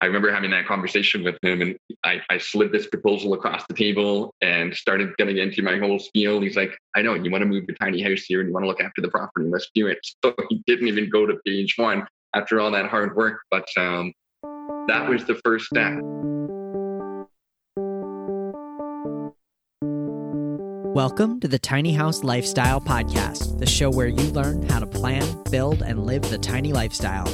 I remember having that conversation with him and I, I slid this proposal across the table and started getting into my whole spiel. He's like, I know you want to move your tiny house here and you want to look after the property. Let's do it. So he didn't even go to page one after all that hard work. But um, that was the first step. Welcome to the Tiny House Lifestyle Podcast, the show where you learn how to plan, build, and live the tiny lifestyle.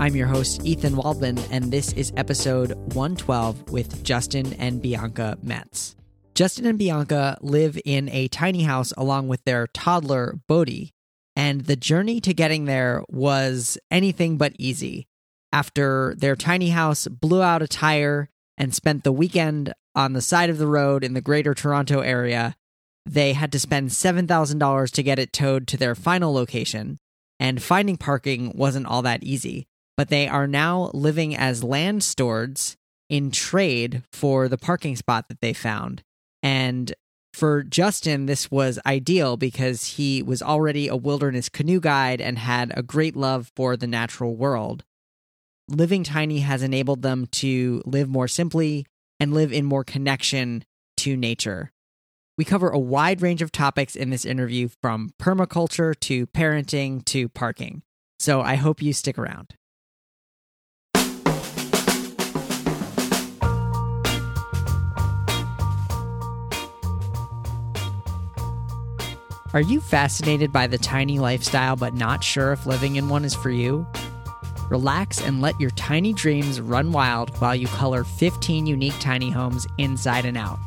I'm your host, Ethan Waldman, and this is episode 112 with Justin and Bianca Metz. Justin and Bianca live in a tiny house along with their toddler, Bodhi, and the journey to getting there was anything but easy. After their tiny house blew out a tire and spent the weekend on the side of the road in the greater Toronto area, they had to spend $7,000 to get it towed to their final location, and finding parking wasn't all that easy but they are now living as landlords in trade for the parking spot that they found. And for Justin, this was ideal because he was already a wilderness canoe guide and had a great love for the natural world. Living tiny has enabled them to live more simply and live in more connection to nature. We cover a wide range of topics in this interview from permaculture to parenting to parking. So I hope you stick around. Are you fascinated by the tiny lifestyle but not sure if living in one is for you? Relax and let your tiny dreams run wild while you color 15 unique tiny homes inside and out.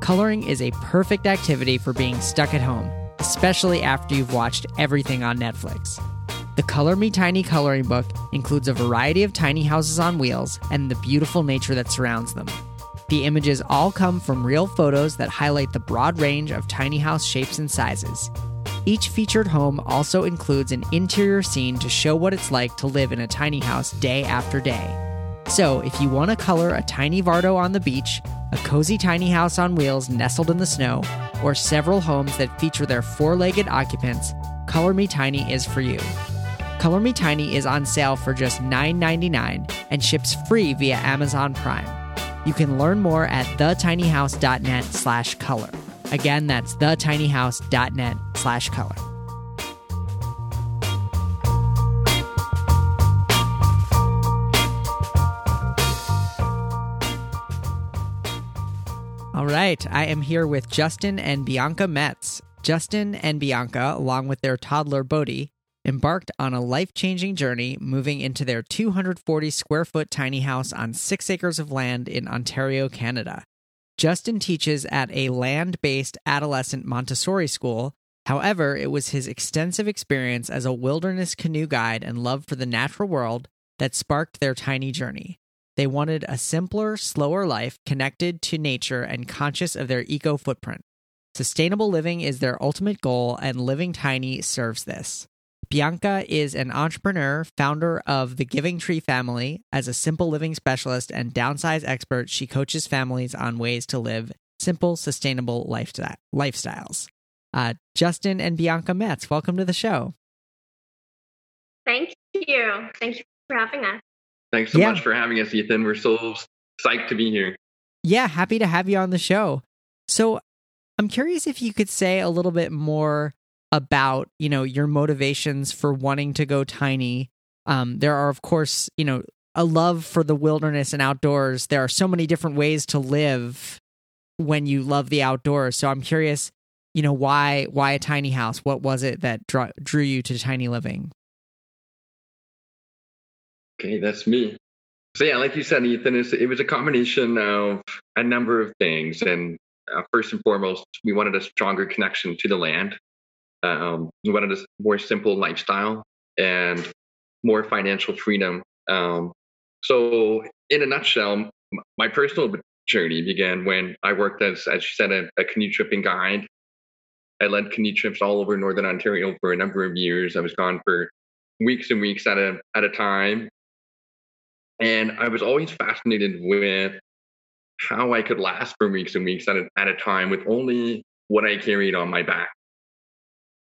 Coloring is a perfect activity for being stuck at home, especially after you've watched everything on Netflix. The Color Me Tiny coloring book includes a variety of tiny houses on wheels and the beautiful nature that surrounds them. The images all come from real photos that highlight the broad range of tiny house shapes and sizes. Each featured home also includes an interior scene to show what it's like to live in a tiny house day after day. So, if you want to color a tiny Vardo on the beach, a cozy tiny house on wheels nestled in the snow, or several homes that feature their four legged occupants, Color Me Tiny is for you. Color Me Tiny is on sale for just $9.99 and ships free via Amazon Prime. You can learn more at thetinyhouse.net slash color. Again, that's thetinyhouse.net slash color. All right, I am here with Justin and Bianca Metz. Justin and Bianca, along with their toddler Bodhi, embarked on a life changing journey moving into their 240 square foot tiny house on six acres of land in Ontario, Canada. Justin teaches at a land based adolescent Montessori school. However, it was his extensive experience as a wilderness canoe guide and love for the natural world that sparked their tiny journey. They wanted a simpler, slower life connected to nature and conscious of their eco footprint. Sustainable living is their ultimate goal, and Living Tiny serves this. Bianca is an entrepreneur, founder of the Giving Tree family. As a simple living specialist and downsize expert, she coaches families on ways to live simple, sustainable lifestyle, lifestyles. Uh, Justin and Bianca Metz, welcome to the show. Thank you. Thank you for having us. Thanks so yeah. much for having us, Ethan. We're so psyched to be here. Yeah, happy to have you on the show. So, I'm curious if you could say a little bit more about you know your motivations for wanting to go tiny. Um, there are of course you know a love for the wilderness and outdoors. There are so many different ways to live when you love the outdoors. So i'm curious you know why why a tiny house? What was it that drew, drew you to tiny living? Okay that's me. So yeah like you said ethan it was a combination of a number of things. And uh, first and foremost we wanted a stronger connection to the land um, wanted a more simple lifestyle and more financial freedom. Um, so, in a nutshell, my personal journey began when I worked as, as you said, a, a canoe tripping guide. I led canoe trips all over Northern Ontario for a number of years. I was gone for weeks and weeks at a at a time, and I was always fascinated with how I could last for weeks and weeks at a, at a time with only what I carried on my back.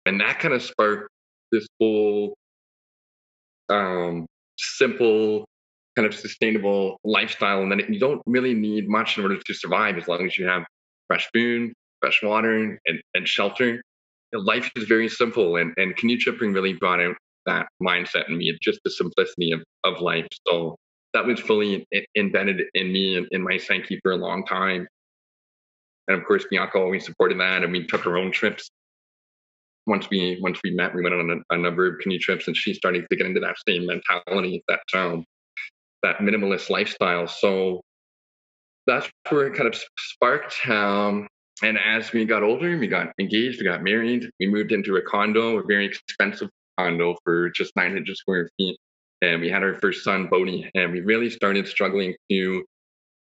And that kind of sparked this whole um, simple kind of sustainable lifestyle, and then you don't really need much in order to survive as long as you have fresh food, fresh water, and, and shelter. life is very simple, and, and canoe tripping really brought out that mindset in me, just the simplicity of, of life. So that was fully embedded in me and in my psyche for a long time. And of course, Bianca always supported that, and we took our own trips. Once we once we met, we went on a, a number of canoe trips, and she started to get into that same mentality, that um, that minimalist lifestyle. So that's where it kind of sparked. Um, and as we got older, we got engaged, we got married, we moved into a condo, a very expensive condo for just 900 square feet. And we had our first son, Bodhi, and we really started struggling to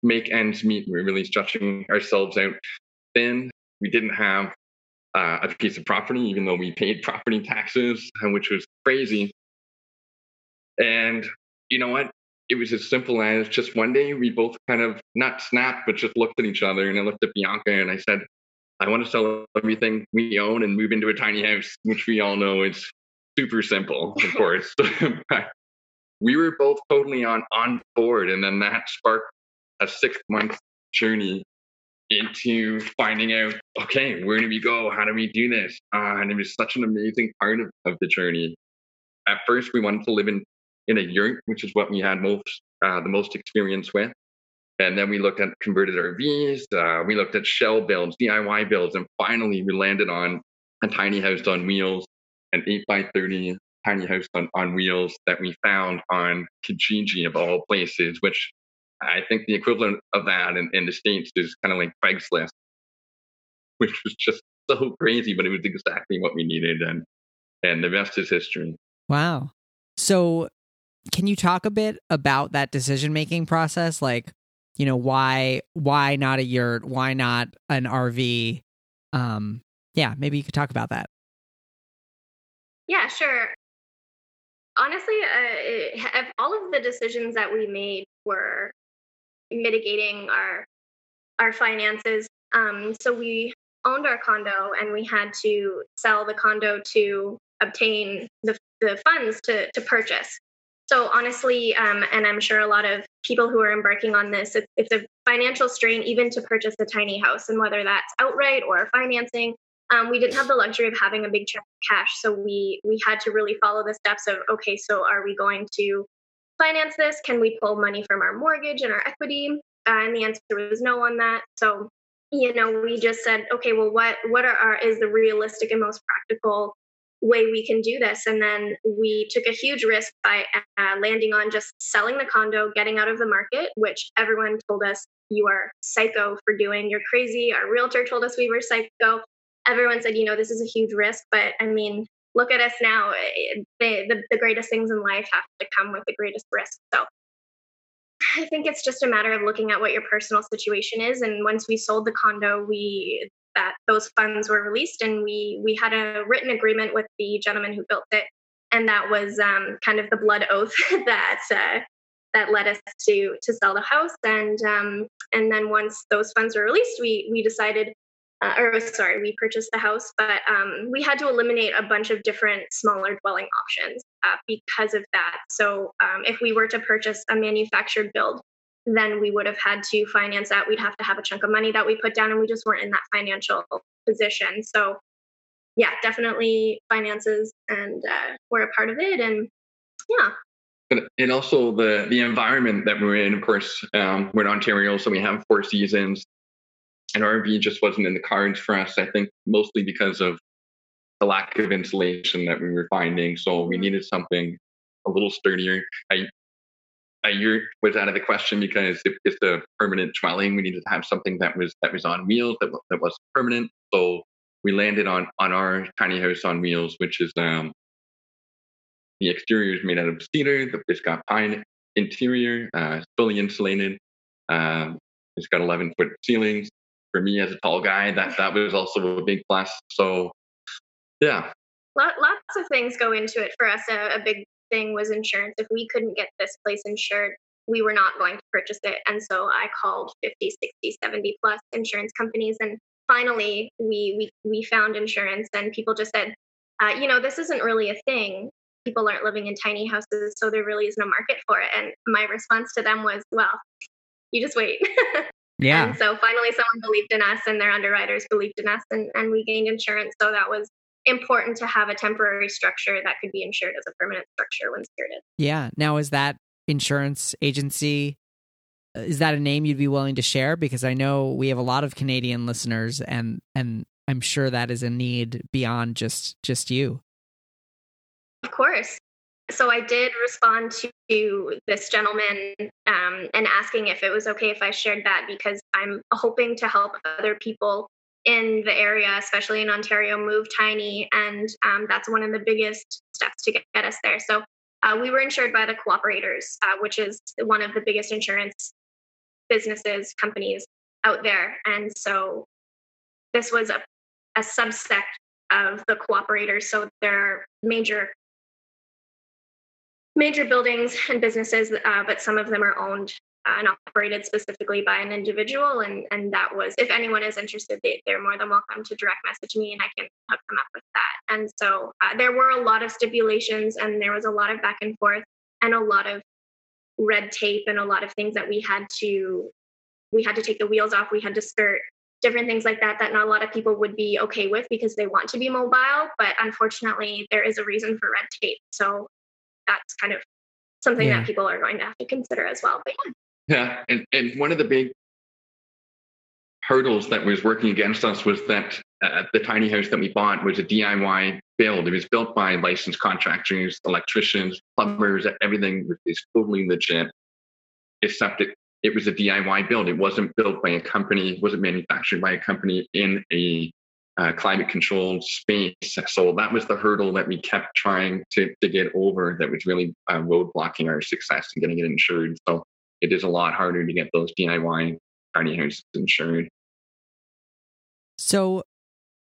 make ends meet. We were really stretching ourselves out thin. We didn't have uh, a piece of property, even though we paid property taxes, which was crazy. And you know what? It was as simple as just one day we both kind of not snapped, but just looked at each other. And I looked at Bianca and I said, I want to sell everything we own and move into a tiny house, which we all know is super simple, of course. we were both totally on on board, and then that sparked a six month journey into finding out, okay, where do we go? How do we do this? Uh, and it was such an amazing part of, of the journey. At first, we wanted to live in in a yurt, which is what we had most uh, the most experience with. And then we looked at converted RVs. Uh, we looked at shell builds, DIY builds, and finally we landed on a tiny house on wheels an 8 by 30 tiny house on, on wheels that we found on Kijiji of all places, which I think the equivalent of that in, in the States is kind of like Craigslist, which was just so crazy, but it was exactly what we needed. And, and the rest is history. Wow. So can you talk a bit about that decision making process? Like, you know, why, why not a yurt? Why not an RV? Um, yeah, maybe you could talk about that. Yeah, sure. Honestly, uh, all of the decisions that we made were mitigating our our finances. Um, so we owned our condo, and we had to sell the condo to obtain the, the funds to to purchase. So honestly, um, and I'm sure a lot of people who are embarking on this, it's, it's a financial strain even to purchase a tiny house, and whether that's outright or financing, um, we didn't have the luxury of having a big check of cash so we we had to really follow the steps of okay so are we going to finance this? Can we pull money from our mortgage and our equity? Uh, and the answer was no on that. So you know we just said okay well what what are our is the realistic and most practical way we can do this? And then we took a huge risk by uh, landing on just selling the condo getting out of the market which everyone told us you are psycho for doing. You're crazy. Our realtor told us we were psycho. Everyone said, you know, this is a huge risk, but I mean, look at us now. Eh, the, the, the greatest things in life have to come with the greatest risk. So I think it's just a matter of looking at what your personal situation is. And once we sold the condo, we that those funds were released, and we we had a written agreement with the gentleman who built it, and that was um, kind of the blood oath that uh, that led us to to sell the house. And um, and then once those funds were released, we we decided uh, or sorry, we purchased the house, but um, we had to eliminate a bunch of different smaller dwelling options uh, because of that. So um, if we were to purchase a manufactured build, then we would have had to finance that. We'd have to have a chunk of money that we put down, and we just weren't in that financial position. So, yeah, definitely finances, and uh, we're a part of it. And yeah, and also the the environment that we're in. Of course, um, we're in Ontario, so we have four seasons and RV just wasn't in the cards for us. I think mostly because of the lack of insulation that we were finding. So we needed something a little sturdier. I, a yurt was out of the question because if it's a permanent dwelling, we needed to have something that was that was on wheels that that was permanent. So we landed on on our tiny house on wheels, which is um the exterior is made out of cedar. It's got pine interior, uh, it's fully insulated. Um, it's got 11 foot ceilings for me as a tall guy, that that was also a big plus. So, yeah. Lots of things go into it. For us, a, a big thing was insurance. If we couldn't get this place insured, we were not going to purchase it. And so I called 50, 60, 70 plus insurance companies. And finally, we, we, we found insurance, and people just said, uh, you know, this isn't really a thing. people aren't living in tiny houses, so there really is no market for it. And my response to them was, well, you just wait. Yeah. And so finally, someone believed in us, and their underwriters believed in us, and, and we gained insurance. So that was important to have a temporary structure that could be insured as a permanent structure when skirted. Yeah. Now, is that insurance agency? Uh, is that a name you'd be willing to share? Because I know we have a lot of Canadian listeners, and and I'm sure that is a need beyond just just you. Of course. So I did respond to this gentleman um, and asking if it was okay if I shared that because I'm hoping to help other people in the area, especially in Ontario, move tiny, and um, that's one of the biggest steps to get, get us there. So uh, we were insured by the Co-operators, uh, which is one of the biggest insurance businesses companies out there, and so this was a, a subset of the Co-operators. So there are major major buildings and businesses, uh, but some of them are owned uh, and operated specifically by an individual. And, and that was, if anyone is interested, they, they're more than welcome to direct message me and I can hook them up with that. And so uh, there were a lot of stipulations and there was a lot of back and forth and a lot of red tape and a lot of things that we had to we had to take the wheels off we had to skirt different things like that that not a lot of people would be okay with because they want to be mobile but unfortunately there is a reason for red tape so that's kind of something yeah. that people are going to have to consider as well. But yeah. Yeah, and, and one of the big hurdles that was working against us was that uh, the tiny house that we bought was a DIY build. It was built by licensed contractors, electricians, plumbers, everything is totally legit, except it, it was a DIY build. It wasn't built by a company, It wasn't manufactured by a company in a uh, climate controlled space. So that was the hurdle that we kept trying to, to get over that was really uh, roadblocking our success in getting it insured. So it is a lot harder to get those DIY tiny houses insured. So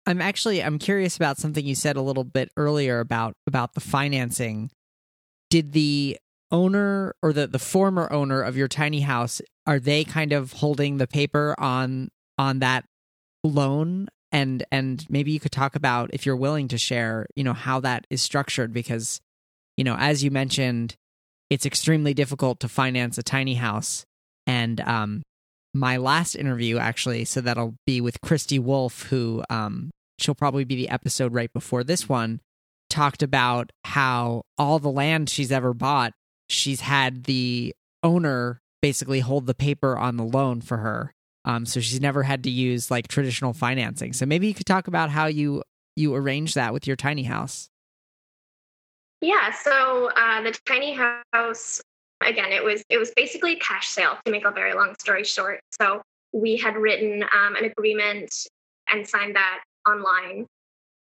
I'm actually I'm curious about something you said a little bit earlier about about the financing. Did the owner or the the former owner of your tiny house are they kind of holding the paper on on that loan and and maybe you could talk about if you're willing to share you know how that is structured because you know as you mentioned it's extremely difficult to finance a tiny house. And um my last interview actually so that'll be with christy wolf who um she'll probably be the episode right before this one talked about how all the land she's ever bought she's had the owner basically hold the paper on the loan for her um, so she's never had to use like traditional financing. So maybe you could talk about how you you arrange that with your tiny house. Yeah. So uh, the tiny house again, it was it was basically a cash sale. To make a very long story short, so we had written um, an agreement and signed that online.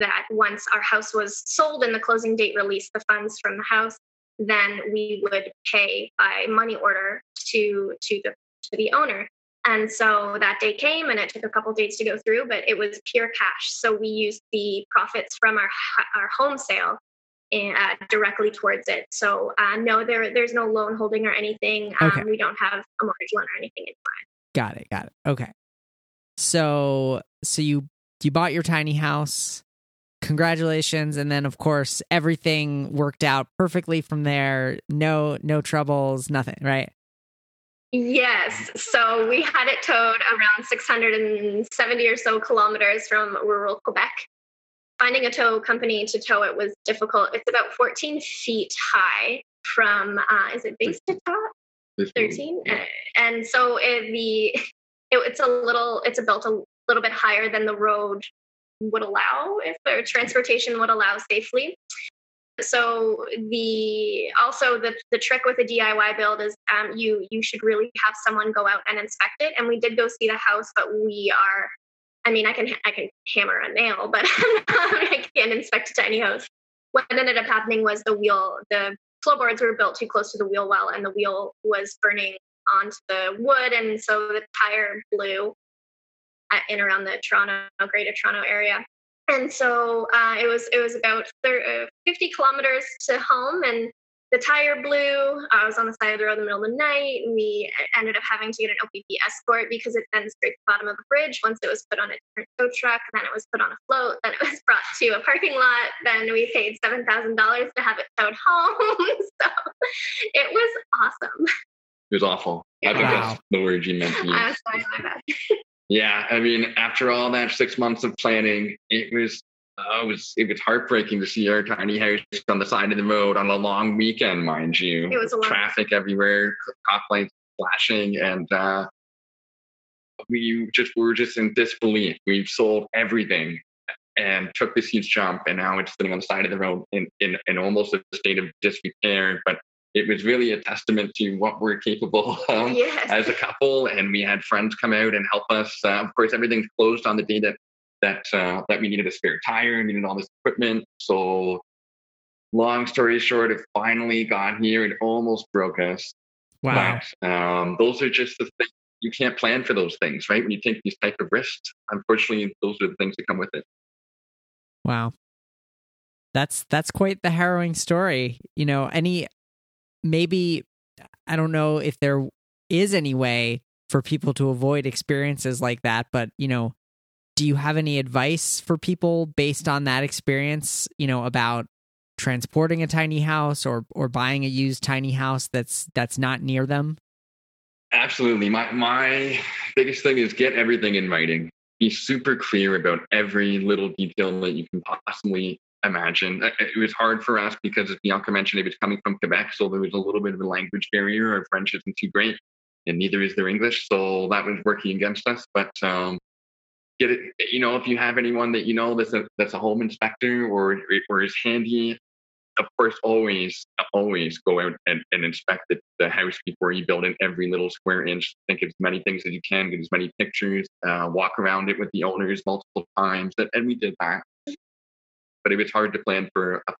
That once our house was sold and the closing date released the funds from the house, then we would pay by money order to to the to the owner. And so that day came and it took a couple days to go through, but it was pure cash. So we used the profits from our, our home sale and, uh, directly towards it. So uh, no, there there's no loan holding or anything. Um, okay. We don't have a mortgage loan or anything in mind. Got it. Got it. Okay. So so you you bought your tiny house. Congratulations, and then of course everything worked out perfectly from there. No no troubles, nothing. Right. Yes. So we had it towed around 670 or so kilometers from rural Quebec. Finding a tow company to tow it was difficult. It's about 14 feet high from, uh, is it base to top? 13. And so it, the, it, it's a little, it's a built a little bit higher than the road would allow if the transportation would allow safely. So the also the the trick with a DIY build is um, you you should really have someone go out and inspect it. And we did go see the house, but we are, I mean, I can I can hammer a nail, but I can't inspect a tiny house. What ended up happening was the wheel, the floorboards were built too close to the wheel well, and the wheel was burning onto the wood, and so the tire blew in around the Toronto, Greater Toronto area and so uh, it was it was about 30, uh, 50 kilometers to home and the tire blew. I was on the side of the road in the middle of the night, and we ended up having to get an OPP escort because it then scraped the bottom of the bridge. Once it was put on a different tow truck, then it was put on a float, then it was brought to a parking lot. Then we paid seven thousand dollars to have it towed home. so it was awesome. It was awful. I think Wow. that's the word you meant to use. I'm sorry, my bad. Yeah, I mean, after all that six months of planning, it was uh, it was it was heartbreaking to see our tiny house on the side of the road on a long weekend, mind you. It was traffic everywhere, cop lights flashing, and uh, we just we were just in disbelief. We've sold everything and took this huge jump, and now it's sitting on the side of the road in in, in almost a state of disrepair. But it was really a testament to what we're capable of yes. as a couple, and we had friends come out and help us. Uh, of course, everything closed on the day that that uh, that we needed a spare tire, needed all this equipment. So, long story short, it finally got here. It almost broke us. Wow. But um, those are just the things you can't plan for those things, right? When you take these type of risks, unfortunately, those are the things that come with it. Wow. That's that's quite the harrowing story. You know, any maybe I don't know if there is any way for people to avoid experiences like that, but you know, do you have any advice for people based on that experience, you know, about transporting a tiny house or or buying a used tiny house that's that's not near them? Absolutely. My my biggest thing is get everything in writing. Be super clear about every little detail that you can possibly imagine. It was hard for us because, as Bianca mentioned, it was coming from Quebec, so there was a little bit of a language barrier. Our French isn't too great, and neither is their English, so that was working against us. But um, get it. You know, if you have anyone that you know that's a that's a home inspector or or is handy of course, always, always go out and, and inspect the, the house before you build in every little square inch. Think of as many things as you can, get as many pictures, uh, walk around it with the owners multiple times. And we did that. But it was hard to plan for a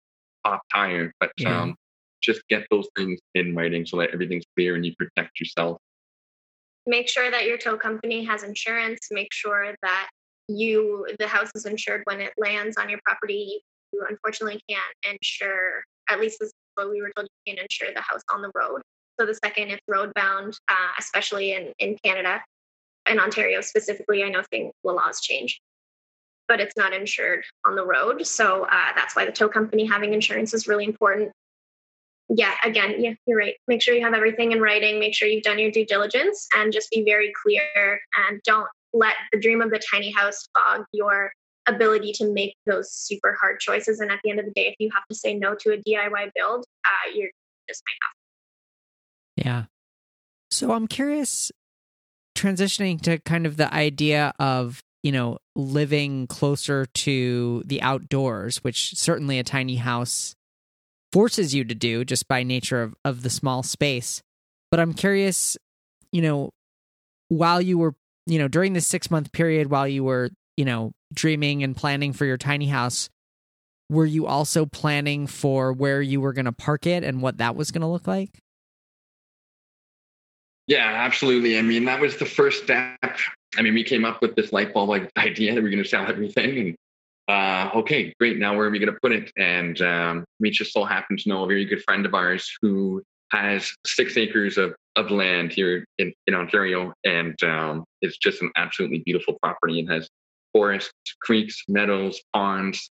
pop tire. But Yeah. um, just get those things in writing so that everything's clear and you protect yourself. make sure that your tow company has insurance make sure that you the house is insured when it lands on your property you unfortunately can't insure at least this is what we were told you can't insure the house on the road so the second it's road bound uh, especially in in canada in ontario specifically i know things the laws change but it's not insured on the road so uh, that's why the tow company having insurance is really important yeah, again, yeah, you're right. Make sure you have everything in writing. Make sure you've done your due diligence and just be very clear and don't let the dream of the tiny house fog your ability to make those super hard choices. And at the end of the day, if you have to say no to a DIY build, uh, you're just might have. Yeah. So I'm curious, transitioning to kind of the idea of, you know, living closer to the outdoors, which certainly a tiny house forces you to do just by nature of, of the small space. But I'm curious, you know, while you were, you know, during this six month period, while you were, you know, dreaming and planning for your tiny house, were you also planning for where you were going to park it and what that was going to look like? Yeah, absolutely. I mean, that was the first step. I mean, we came up with this light bulb like idea that we're going to sell everything, and uh, okay, great. Now where are we going to put it? And um, we just so happen to know a very good friend of ours who has six acres of, of land here in, in Ontario, and um, it's just an absolutely beautiful property. It has forests, creeks, meadows, ponds.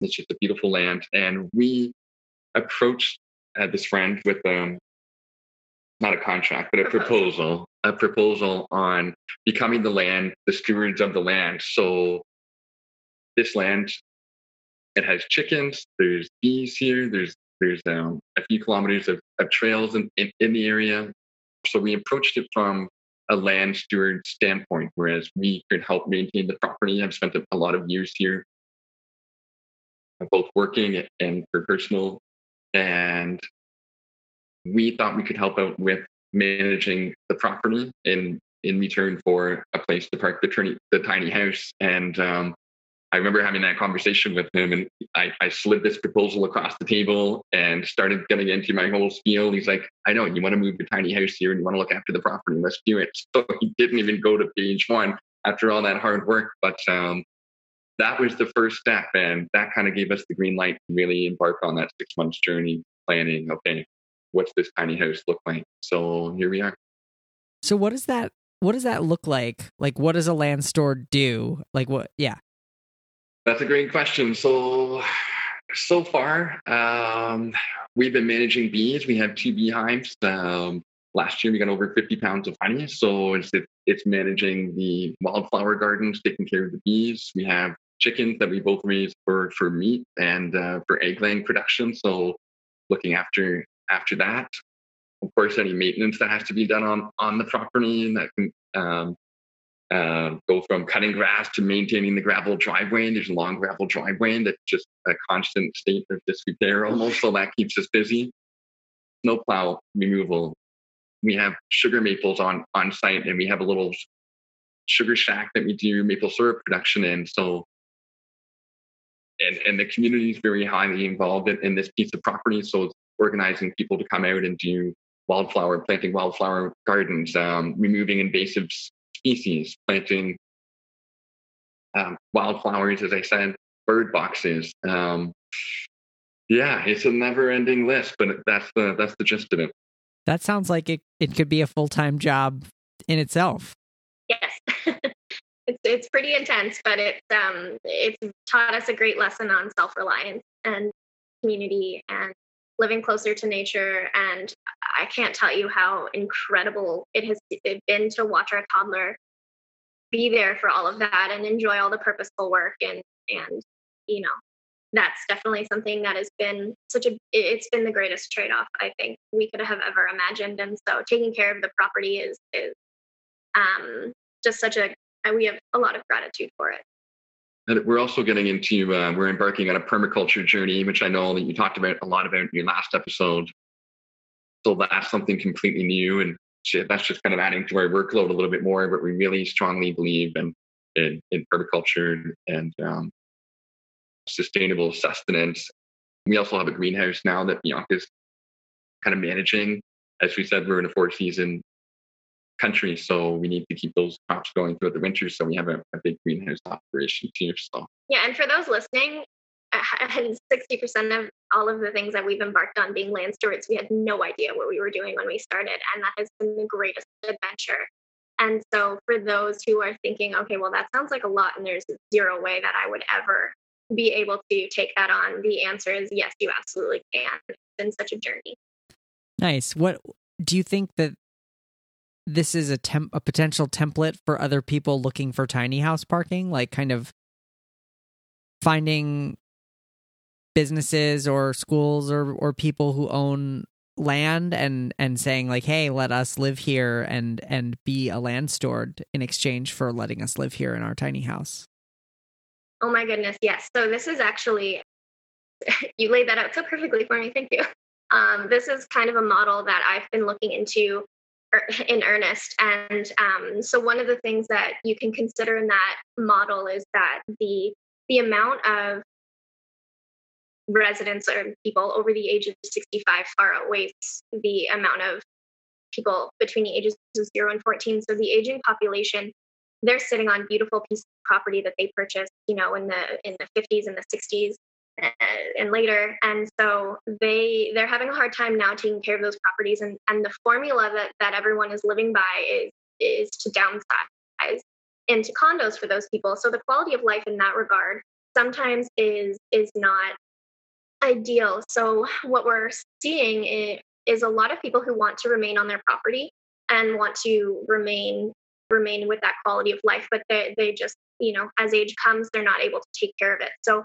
It's just a beautiful land, and we approached uh, this friend with um, not a contract, but a proposal, a proposal on becoming the land, the stewards of the land. So this land, it has chickens, there's bees here, there's there's um, a few kilometers of, of trails in, in, in the area. So we approached it from a land steward standpoint, whereas we could help maintain the property. I've spent a, lot of years here, both working and for personal. And we thought we could help out with managing the property in in return for a place to park the, tiny the tiny house. And um, I remember having that conversation with him, and I, I slid this proposal across the table and started getting into my whole spiel. He's like, "I know you want to move your tiny house here, and you want to look after the property. Let's do it." So he didn't even go to page one after all that hard work, but um, that was the first step, and that kind of gave us the green light to really embark on that six months journey planning. Okay, what's this tiny house look like? So here we are. So what does that what does that look like? Like what does a land steward do? Like what yeah. That's a great question. So so far, um, we've been managing bees. We have two beehives. Um, last year we got over 50 pounds of honey. So it's it's managing the wildflower gardens, taking care of the bees. We have chickens that we both raise for for meat and uh, for egg laying production. So looking after after that. Of course, any maintenance that has to be done on on the property that can um, uh, go from cutting grass to maintaining the gravel driveway. And There's a long gravel driveway that's just a constant state of disrepair almost, so that keeps us busy. Snowplow removal. We have sugar maples on on site, and we have a little sugar shack that we do maple syrup production in. So, and and the community is very highly involved in, in this piece of property. So, organizing people to come out and do wildflower planting wildflower gardens, um, removing invasive species, planting um, wildflowers, as I said, bird boxes. Um, yeah, it's a never-ending list, but that's the that's the gist of it. That sounds like it. It could be a full-time job in itself. Yes, it's it's pretty intense, but it's um it's taught us a great lesson on self-reliance and community and living closer to nature. And I can't tell you how incredible it has been to watch our toddler be there for all of that and enjoy all the purposeful work and and you know that's definitely something that has been such a it's been the greatest trade-off i think we could have ever imagined and so taking care of the property is is um just such a we have a lot of gratitude for it and we're also getting into uh, we're embarking on a permaculture journey, which I know that you talked about a lot about in your last episode. So that's something completely new, and that's just kind of adding to our workload a little bit more. But we really strongly believe in in, in permaculture and um, sustainable sustenance. We also have a greenhouse now that Bianca's kind of managing. As we said, we're in a four season country. So we need to keep those crops going throughout the winter. So we have a, a big greenhouse operation too. So yeah, and for those listening, and sixty percent of all of the things that we've embarked on being land stewards, we had no idea what we were doing when we started, and that has been the greatest adventure. And so, for those who are thinking, okay, well, that sounds like a lot, and there's zero way that I would ever be able to take that on, the answer is yes, you absolutely can. It's been such a journey. Nice. What do you think that this is a temp a potential template for other people looking for tiny house parking like kind of finding businesses or schools or or people who own land and and saying like hey let us live here and and be a land steward in exchange for letting us live here in our tiny house. Oh my goodness yes. So this is actually you laid that out so perfectly for me thank you. Um, this is kind of a model that i've been looking into in earnest. And um, so one of the things that you can consider in that model is that the the amount of residents or people over the age of 65 far outweighs the amount of people between the ages of 0 and 14 so the aging population they're sitting on beautiful pieces of property that they purchased you know in the in the 50s and the 60s and later. And so they they're having a hard time now taking care of those properties. And and the formula that that everyone is living by is is to downsize into condos for those people. So the quality of life in that regard sometimes is is not ideal. So what we're seeing is, is a lot of people who want to remain on their property and want to remain remain with that quality of life but they they just you know as age comes they're not able to take care of it. So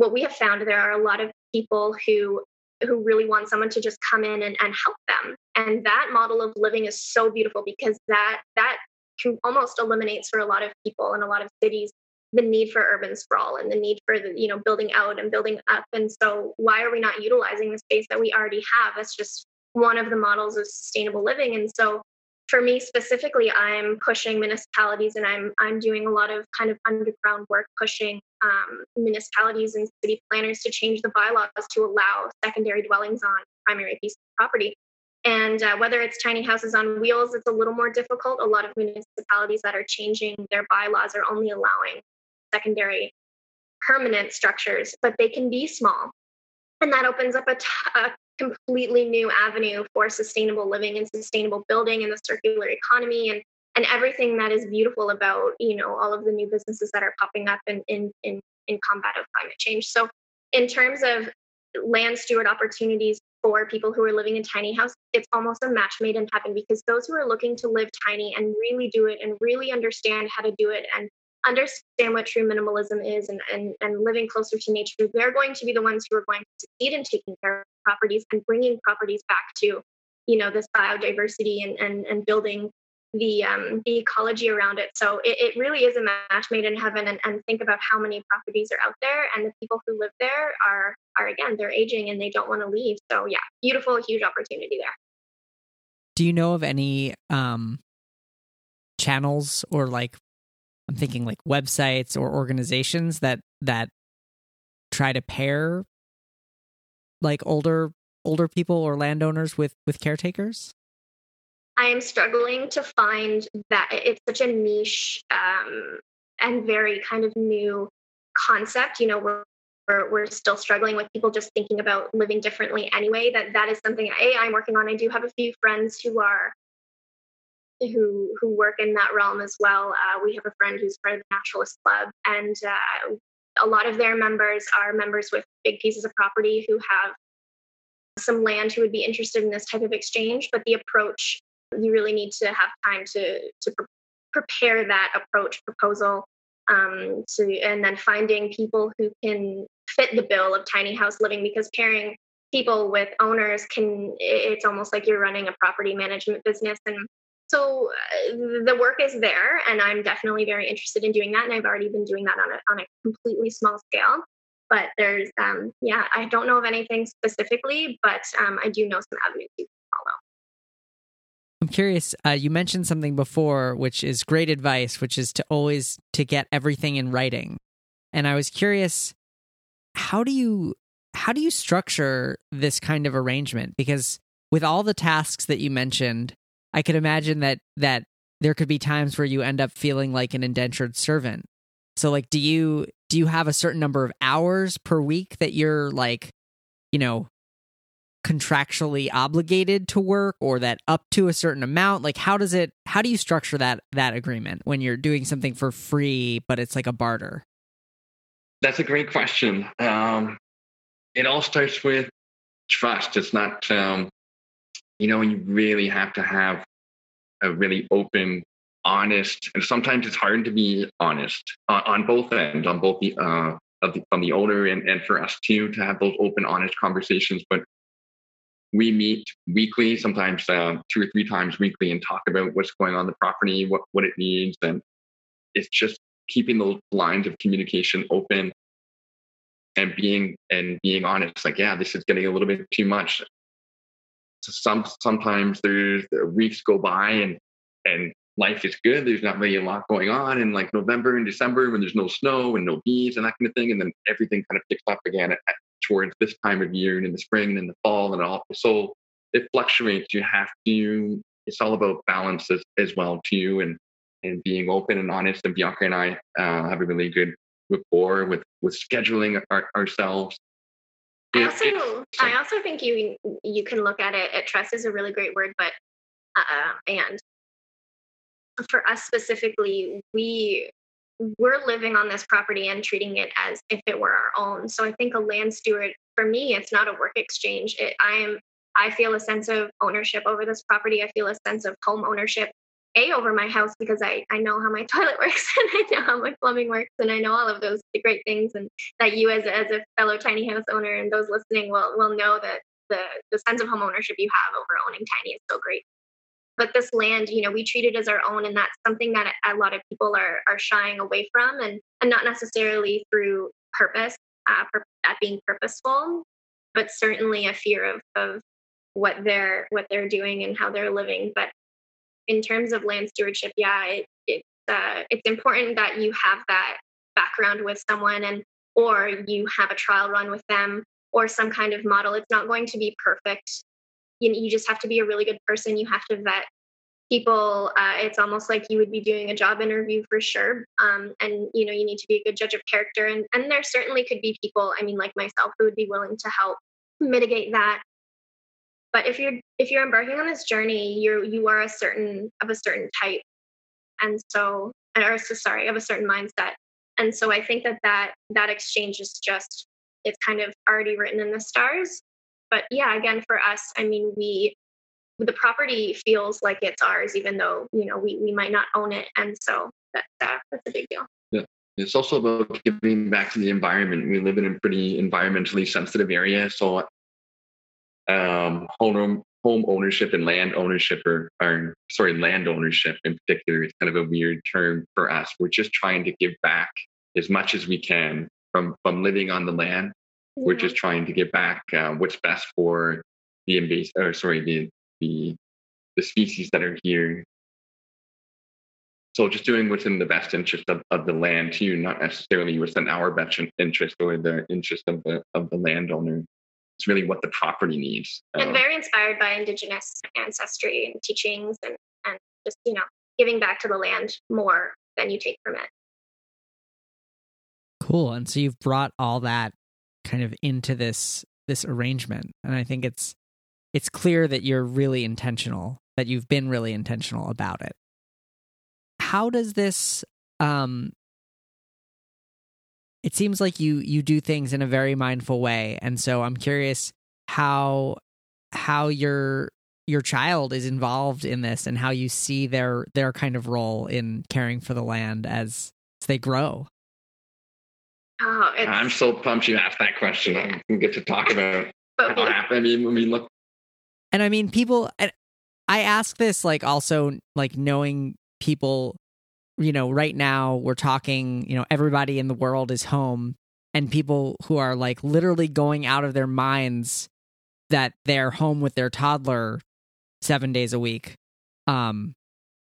what we have found there are a lot of people who who really want someone to just come in and, and help them. And that model of living is so beautiful because that that can almost eliminates for a lot of people in a lot of cities the need for urban sprawl and the need for the you know building out and building up. And so why are we not utilizing the space that we already have? That's just one of the models of sustainable living. And so for me specifically, I'm pushing municipalities and I'm I'm doing a lot of kind of underground work pushing um, municipalities and city planners to change the bylaws to allow secondary dwellings on primary piece of property. And uh, whether it's tiny houses on wheels, it's a little more difficult. A lot of municipalities that are changing their bylaws are only allowing secondary permanent structures, but they can be small. And that opens up a, t- a completely new avenue for sustainable living and sustainable building and the circular economy and and everything that is beautiful about you know all of the new businesses that are popping up in in in, in combat of climate change. So in terms of land steward opportunities for people who are living in tiny house it's almost a match made in heaven because those who are looking to live tiny and really do it and really understand how to do it and understand what true minimalism is and, and, and living closer to nature, they're going to be the ones who are going to succeed in taking care of properties and bringing properties back to, you know, this biodiversity and, and, and building the um, the ecology around it. So it, it really is a match made in heaven. And, and think about how many properties are out there, and the people who live there are are again they're aging and they don't want to leave. So yeah, beautiful, huge opportunity there. Do you know of any um, channels or like I'm thinking like websites or organizations that that try to pair like older older people or landowners with with caretakers? I am struggling to find that it's such a niche um, and very kind of new concept. You know, we're, we're we're still struggling with people just thinking about living differently anyway. That that is something a I'm working on. I do have a few friends who are who who work in that realm as well. Uh, we have a friend who's part of the Naturalist Club, and uh, a lot of their members are members with big pieces of property who have some land who would be interested in this type of exchange. But the approach, you really need to have time to to pre- prepare that approach proposal. Um, to and then finding people who can fit the bill of tiny house living because pairing people with owners can it's almost like you're running a property management business and so uh, the work is there and i'm definitely very interested in doing that and i've already been doing that on a, on a completely small scale. But there's um, yeah i don't know of anything specifically but um, i do know some avenues you can follow. I'm curious uh, you mentioned something before which is great advice which is to always to get everything in writing. And i was curious how do you how do you structure this kind of arrangement? Because with all the tasks that you mentioned I could imagine that that there could be times where you end up feeling like an indentured servant. So like do you do you have a certain number of hours per week that you're like, you know, contractually obligated to work or that up to a certain amount? Like how does it how do you structure that that agreement when you're doing something for free but it's like a barter? That's a great question. Um it all starts with trust. It's not um you know, you really have to have a really open, honest, and sometimes it's hard to be honest uh, on both ends, on both the, uh, of the, from the and, and for us too, to have those open, honest conversations. But we meet weekly, sometimes uh, two or three times weekly, and talk about what's going on the property, what what it needs, and it's just keeping those lines of communication open and being and being honest. Like, yeah, this is getting a little bit too much some sometimes there's weeks go by and and life is good. There's not really a lot going on in like November and December when there's no snow and no bees and that kind of thing. And then everything kind of picks up again at, at, towards this time of year and in the spring and in the fall and all. So it fluctuates. You have to, it's all about balance as, as well too. And, and being open and honest. And Bianca and I uh, have a really good rapport with, with scheduling our, ourselves I also, I also think you you can look at it. At trust is a really great word, but uh, and for us specifically, we we're living on this property and treating it as if it were our own. So I think a land steward, for me, it's not a work exchange. It, I am I feel a sense of ownership over this property. I feel a sense of home ownership a over my house because I, I know how my toilet works and I know how my plumbing works and I know all of those great things and that you as, as a fellow tiny house owner and those listening will will know that the the sense of home ownership you have over owning tiny is so great. But this land, you know, we treat it as our own and that's something that a lot of people are are shying away from and and not necessarily through purpose, uh, for, at being purposeful, but certainly a fear of of what they're what they're doing and how they're living. But in terms of land stewardship, yeah, it, it's uh, it's important that you have that background with someone and or you have a trial run with them or some kind of model. It's not going to be perfect. You, you just have to be a really good person. You have to vet people. Uh, it's almost like you would be doing a job interview for sure. Um, and you know, you need to be a good judge of character. And and there certainly could be people. I mean, like myself, who would be willing to help mitigate that but if you're if you're embarking on this journey you're you are a certain of a certain type. And so or sorry of a certain mindset. And so i think that that that exchange is just it's kind of already written in the stars. But yeah again for us i mean we the property feels like it's ours even though you know we, we might not own it. And so that, that that's a big deal. Yeah. It's also about giving back to the environment. We live in a pretty environmentally sensitive area. So um, home home ownership and land ownership or, or sorry land ownership in particular is kind of a weird term for us. We're just trying to give back as much as we can from from living on the land. Yeah. we're just trying to give back uh, what's best for the invasive or sorry the the the species that are here. So just doing what's in the best interest of, of the land too not necessarily what's in our best interest or the interest of the of the landowner it's really what the property needs. And very inspired by indigenous ancestry and teachings and, and just, you know, giving back to the land more than you take from it. Cool. And so you've brought all that kind of into this this arrangement. And I think it's it's clear that you're really intentional, that you've been really intentional about it. How does this um it seems like you you do things in a very mindful way. And so i'm curious how how your your child is involved in this and how you see their their kind of role in caring for the land as, as they grow. Oh, i'm so pumped you asked that question. I can get to talk about how happened. I mean when we look and i mean people i ask this like also like knowing people you know, right now we're talking, you know, everybody in the world is home and people who are like literally going out of their minds that they're home with their toddler 7 days a week. Um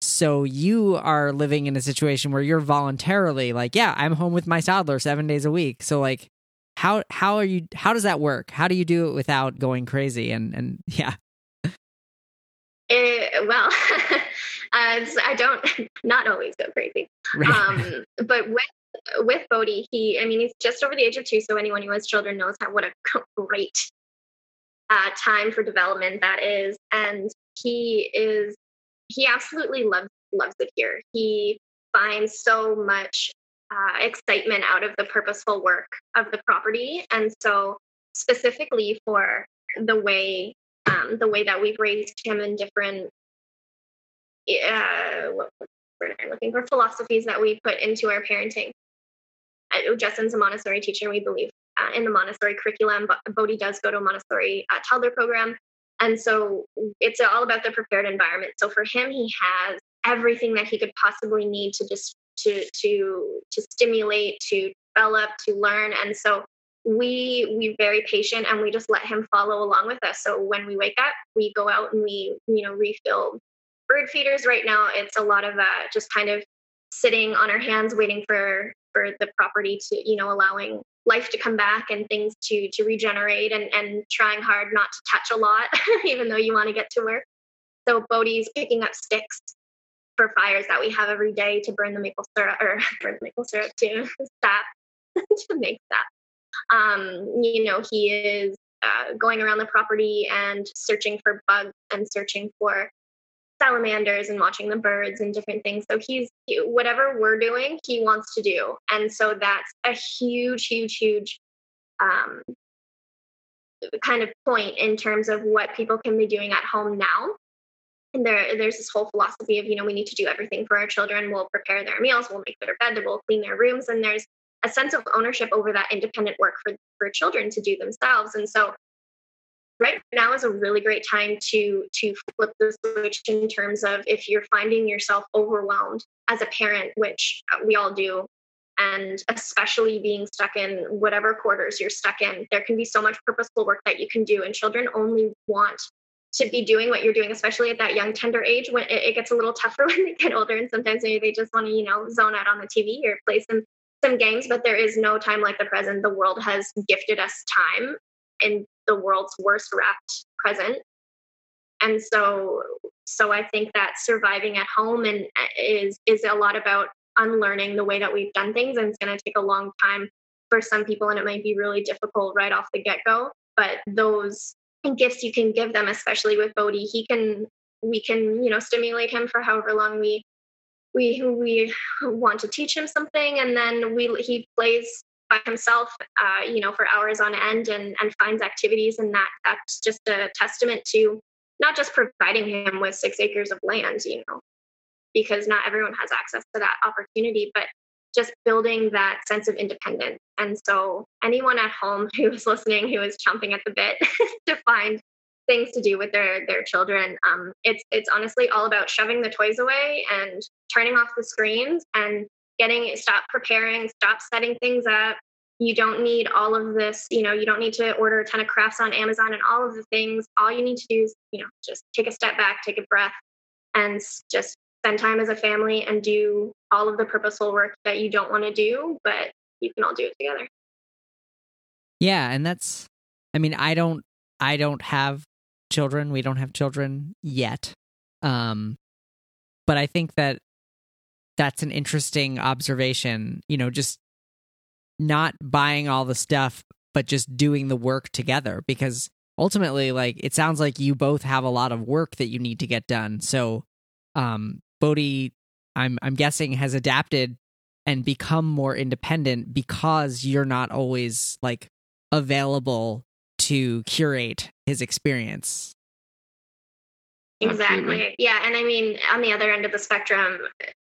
so you are living in a situation where you're voluntarily like, yeah, I'm home with my toddler 7 days a week. So like how how are you how does that work? How do you do it without going crazy and and yeah. It, well, as I don't not always go crazy. Um, but with with Bodhi, he I mean he's just over the age of two, so anyone who has children knows how what a great uh, time for development that is, and he is he absolutely loves loves it here. He finds so much uh, excitement out of the purposeful work of the property, and so specifically for the way um, the way that we've raised him in different uh, what I'm looking for philosophies that we put into our parenting. Uh, Justin's a Montessori teacher, we believe, uh, in the Montessori curriculum. But Bodhi does go to a Montessori uh, toddler program, and so it's all about the prepared environment. So for him, he has everything that he could possibly need to just to to to stimulate, to develop, to learn, and so we we very patient and we just let him follow along with us. So when we wake up we go out and we you know refill bird feeders. Right now it's a lot of uh, just kind of sitting on our hands waiting for for the property to you know allowing life to come back and things to to regenerate and and trying hard not to touch a lot even though you want to get to work. So bodhi's picking up sticks for fires that we have every day to burn the maple syrup or burn the maple syrup to sap to make that um, you know he is uh, going around the property and searching for bugs and searching for salamanders and watching the birds and different things. So he's whatever we're doing, he wants to do, and so that's a huge, huge, huge um, kind of point in terms of what people can be doing at home now. And there, there's this whole philosophy of you know we need to do everything for our children. We'll prepare their meals, we'll make their bed, we'll clean their rooms, and there's a sense of ownership over that independent work for for children to do themselves. And so right now is a really great time to to flip the switch in terms of if you're finding yourself overwhelmed as a parent which uh, we all do and especially being stuck in whatever quarters you're stuck in there can be so much purposeful work that you can do and children only want to be doing what you're doing especially at that young tender age when it, it gets a little tougher when they get older and sometimes maybe they just want to you know zone out on the tv or play some some games but there is no time like the present the world has gifted us time in the world's worst wrapped present and so so i think that surviving at home and uh, is is a lot about unlearning the way that we've done things and it's going to take a long time for some people and it might be really difficult right off the get-go but those gifts you can give them, especially with Bodhi. He can we can you know stimulate him for however long we we we want to teach him something, and then we he plays by himself, uh, you know, for hours on end and and finds activities, and that that's just a testament to not just providing him with six acres of land, you know, because not everyone has access to that opportunity, but just building that sense of independence. And so, anyone at home who is listening who is chomping at the bit to find things to do with their their children, um, it's it's honestly all about shoving the toys away and turning off the screens and getting stop preparing, stop setting things up. You don't need all of this, you know, you don't need to order a ton of crafts on Amazon and all of the things. All you need to do is, you know, just take a step back, take a breath, and just spend time as a family and do all of the purposeful work that you don't want to do, but you can all do it together. Yeah, and that's I mean, I don't I don't have children. We don't have children yet. Um but I think that that's an interesting observation, you know, just not buying all the stuff but just doing the work together because ultimately like it sounds like you both have a lot of work that you need to get done. So um Bodhi, I'm I'm guessing, has adapted and become more independent because you're not always like available to curate his experience. Exactly. Absolutely. Yeah, and I mean, on the other end of the spectrum,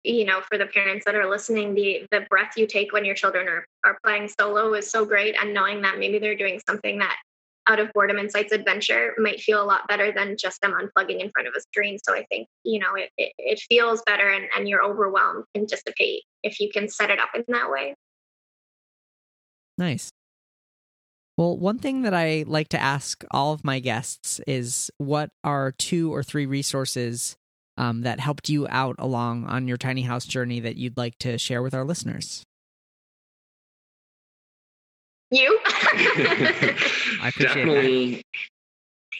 you know, for the parents that are listening, the the breath you take when your children are are playing solo is so great, and knowing that maybe they're doing something that out of boredom incites adventure might feel a lot better than just them unplugging in front of a screen so i think you know it, it, it feels better and, and your overwhelm can dissipate if you can set it up in that way nice well one thing that i like to ask all of my guests is what are two or three resources um, that helped you out along on your tiny house journey that you'd like to share with our listeners you. I appreciate Definitely.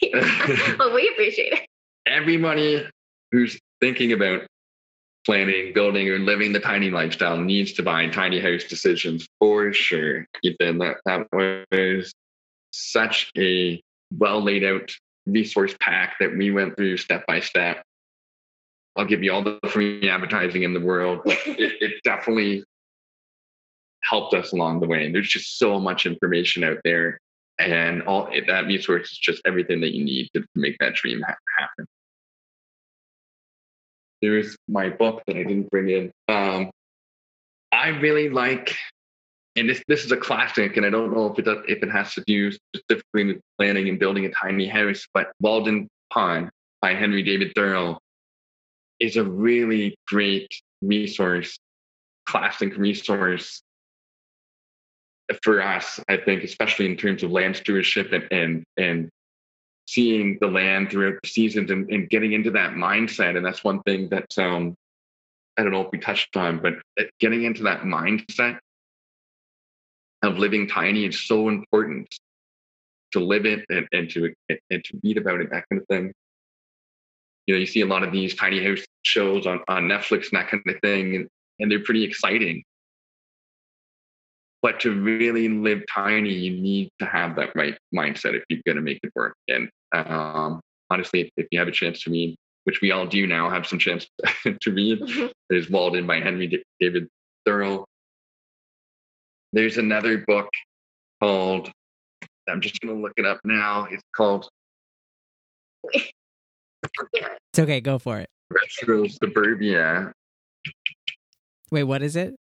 well, we appreciate it. Everybody who's thinking about planning, building, or living the tiny lifestyle needs to buy tiny house decisions for sure. Ethan, that, that was such a well laid out resource pack that we went through step by step. I'll give you all the free advertising in the world. it, it definitely helped us along the way. And there's just so much information out there, and all that resource is just everything that you need to, to make that dream ha- happen. There's my book that I didn't bring in. Um, I really like, and this this is a classic, and I don't know if it does, if it has to do specifically with planning and building a tiny house, but Walden Pond by Henry David Thoreau is a really great resource, classic resource for us, I think, especially in terms of land stewardship and and, and seeing the land throughout the seasons and, and getting into that mindset. And that's one thing that um, I don't know if we touched on, but getting into that mindset of living tiny is so important to live it and, and to and to read about it, that kind of thing. You know, you see a lot of these tiny house shows on, on Netflix and that kind of thing, and, and they're pretty exciting. But to really live tiny, you need to have that right mindset if you're going to make it work. And um, honestly, if you have a chance to read, which we all do now, have some chance to read, mm-hmm. there's Walden by Henry David Thoreau. There's another book called, I'm just going to look it up now. It's called. It's okay, go for it. Retro Suburbia. Wait, what is it?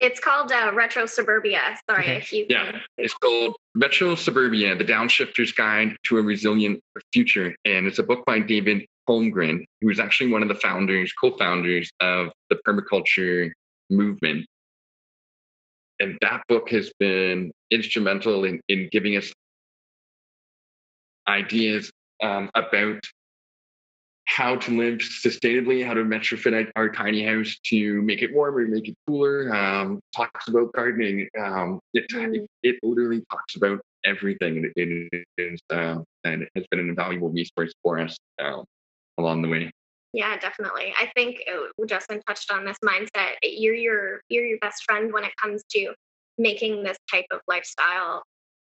It's called uh, Retro Suburbia. Sorry okay. if you. Yeah, it's called Retro Suburbia: The Downshifter's Guide to a Resilient Future, and it's a book by David Holmgren, who's actually one of the founders, co-founders of the permaculture movement. And that book has been instrumental in, in giving us ideas um, about how to live sustainably, how to retrofit our tiny house to make it warmer, make it cooler. Um, talks about gardening. Um, it, it, it literally talks about everything. It, it is uh, and it has been an invaluable resource for us uh, along the way. Yeah, definitely. I think uh, Justin touched on this mindset. You're your you're your best friend when it comes to making this type of lifestyle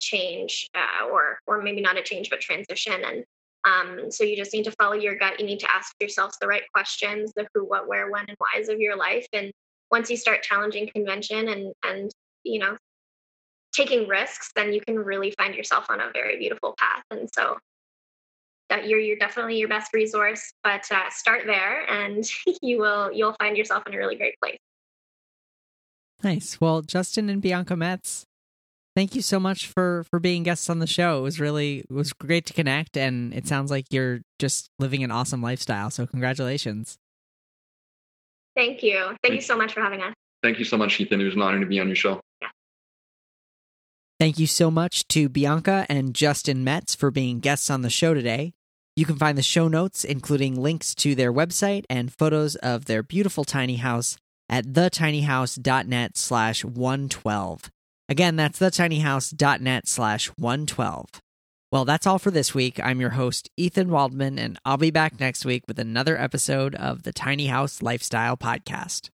change uh, or or maybe not a change but transition and um, so you just need to follow your gut. You need to ask yourself the right questions the who what where when and whys of your life. And once you start challenging convention and and you know taking risks then you can really find yourself on a very beautiful path. And so that you're you're definitely your best resource but uh, start there and you will you'll find yourself in a really great place. Nice. Well justin and bianca metz thank you so much for for being guests on the show it was really it was great to connect and it sounds like you're just living an awesome lifestyle so congratulations thank you thank you so much for having us thank you so much ethan it was an honor to be on your show yeah. Thank you so much to Bianca and Justin Metz for being guests on the show today. You can find the show notes, including links to their website and photos of their beautiful tiny house at thetinyhouse.net slash 112. Again, that's thetinyhouse.net slash 112. Well, that's all for this week. I'm your host, Ethan Waldman, and I'll be back next week with another episode of the Tiny House Lifestyle Podcast.